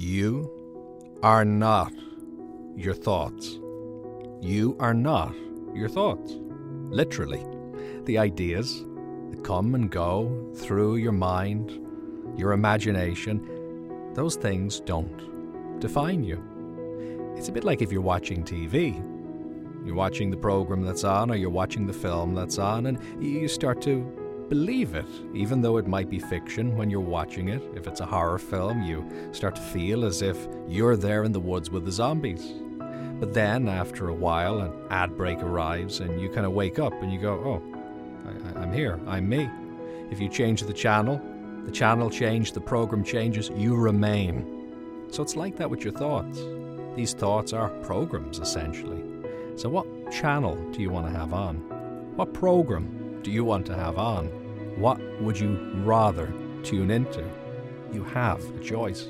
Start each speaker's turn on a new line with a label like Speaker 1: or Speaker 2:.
Speaker 1: You are not your thoughts. You are not your thoughts. Literally. The ideas that come and go through your mind, your imagination, those things don't define you. It's a bit like if you're watching TV. You're watching the program that's on, or you're watching the film that's on, and you start to believe it, even though it might be fiction when you're watching it. If it's a horror film, you start to feel as if you're there in the woods with the zombies. But then, after a while, an ad break arrives, and you kind of wake up and you go, Oh, I, am here, I'm me. If you change the channel, the channel changes, the program changes, you remain. So it's like that with your thoughts. These thoughts are programs, essentially. So, what channel do you want to have on? What program do you want to have on? What would you rather tune into? You have a choice.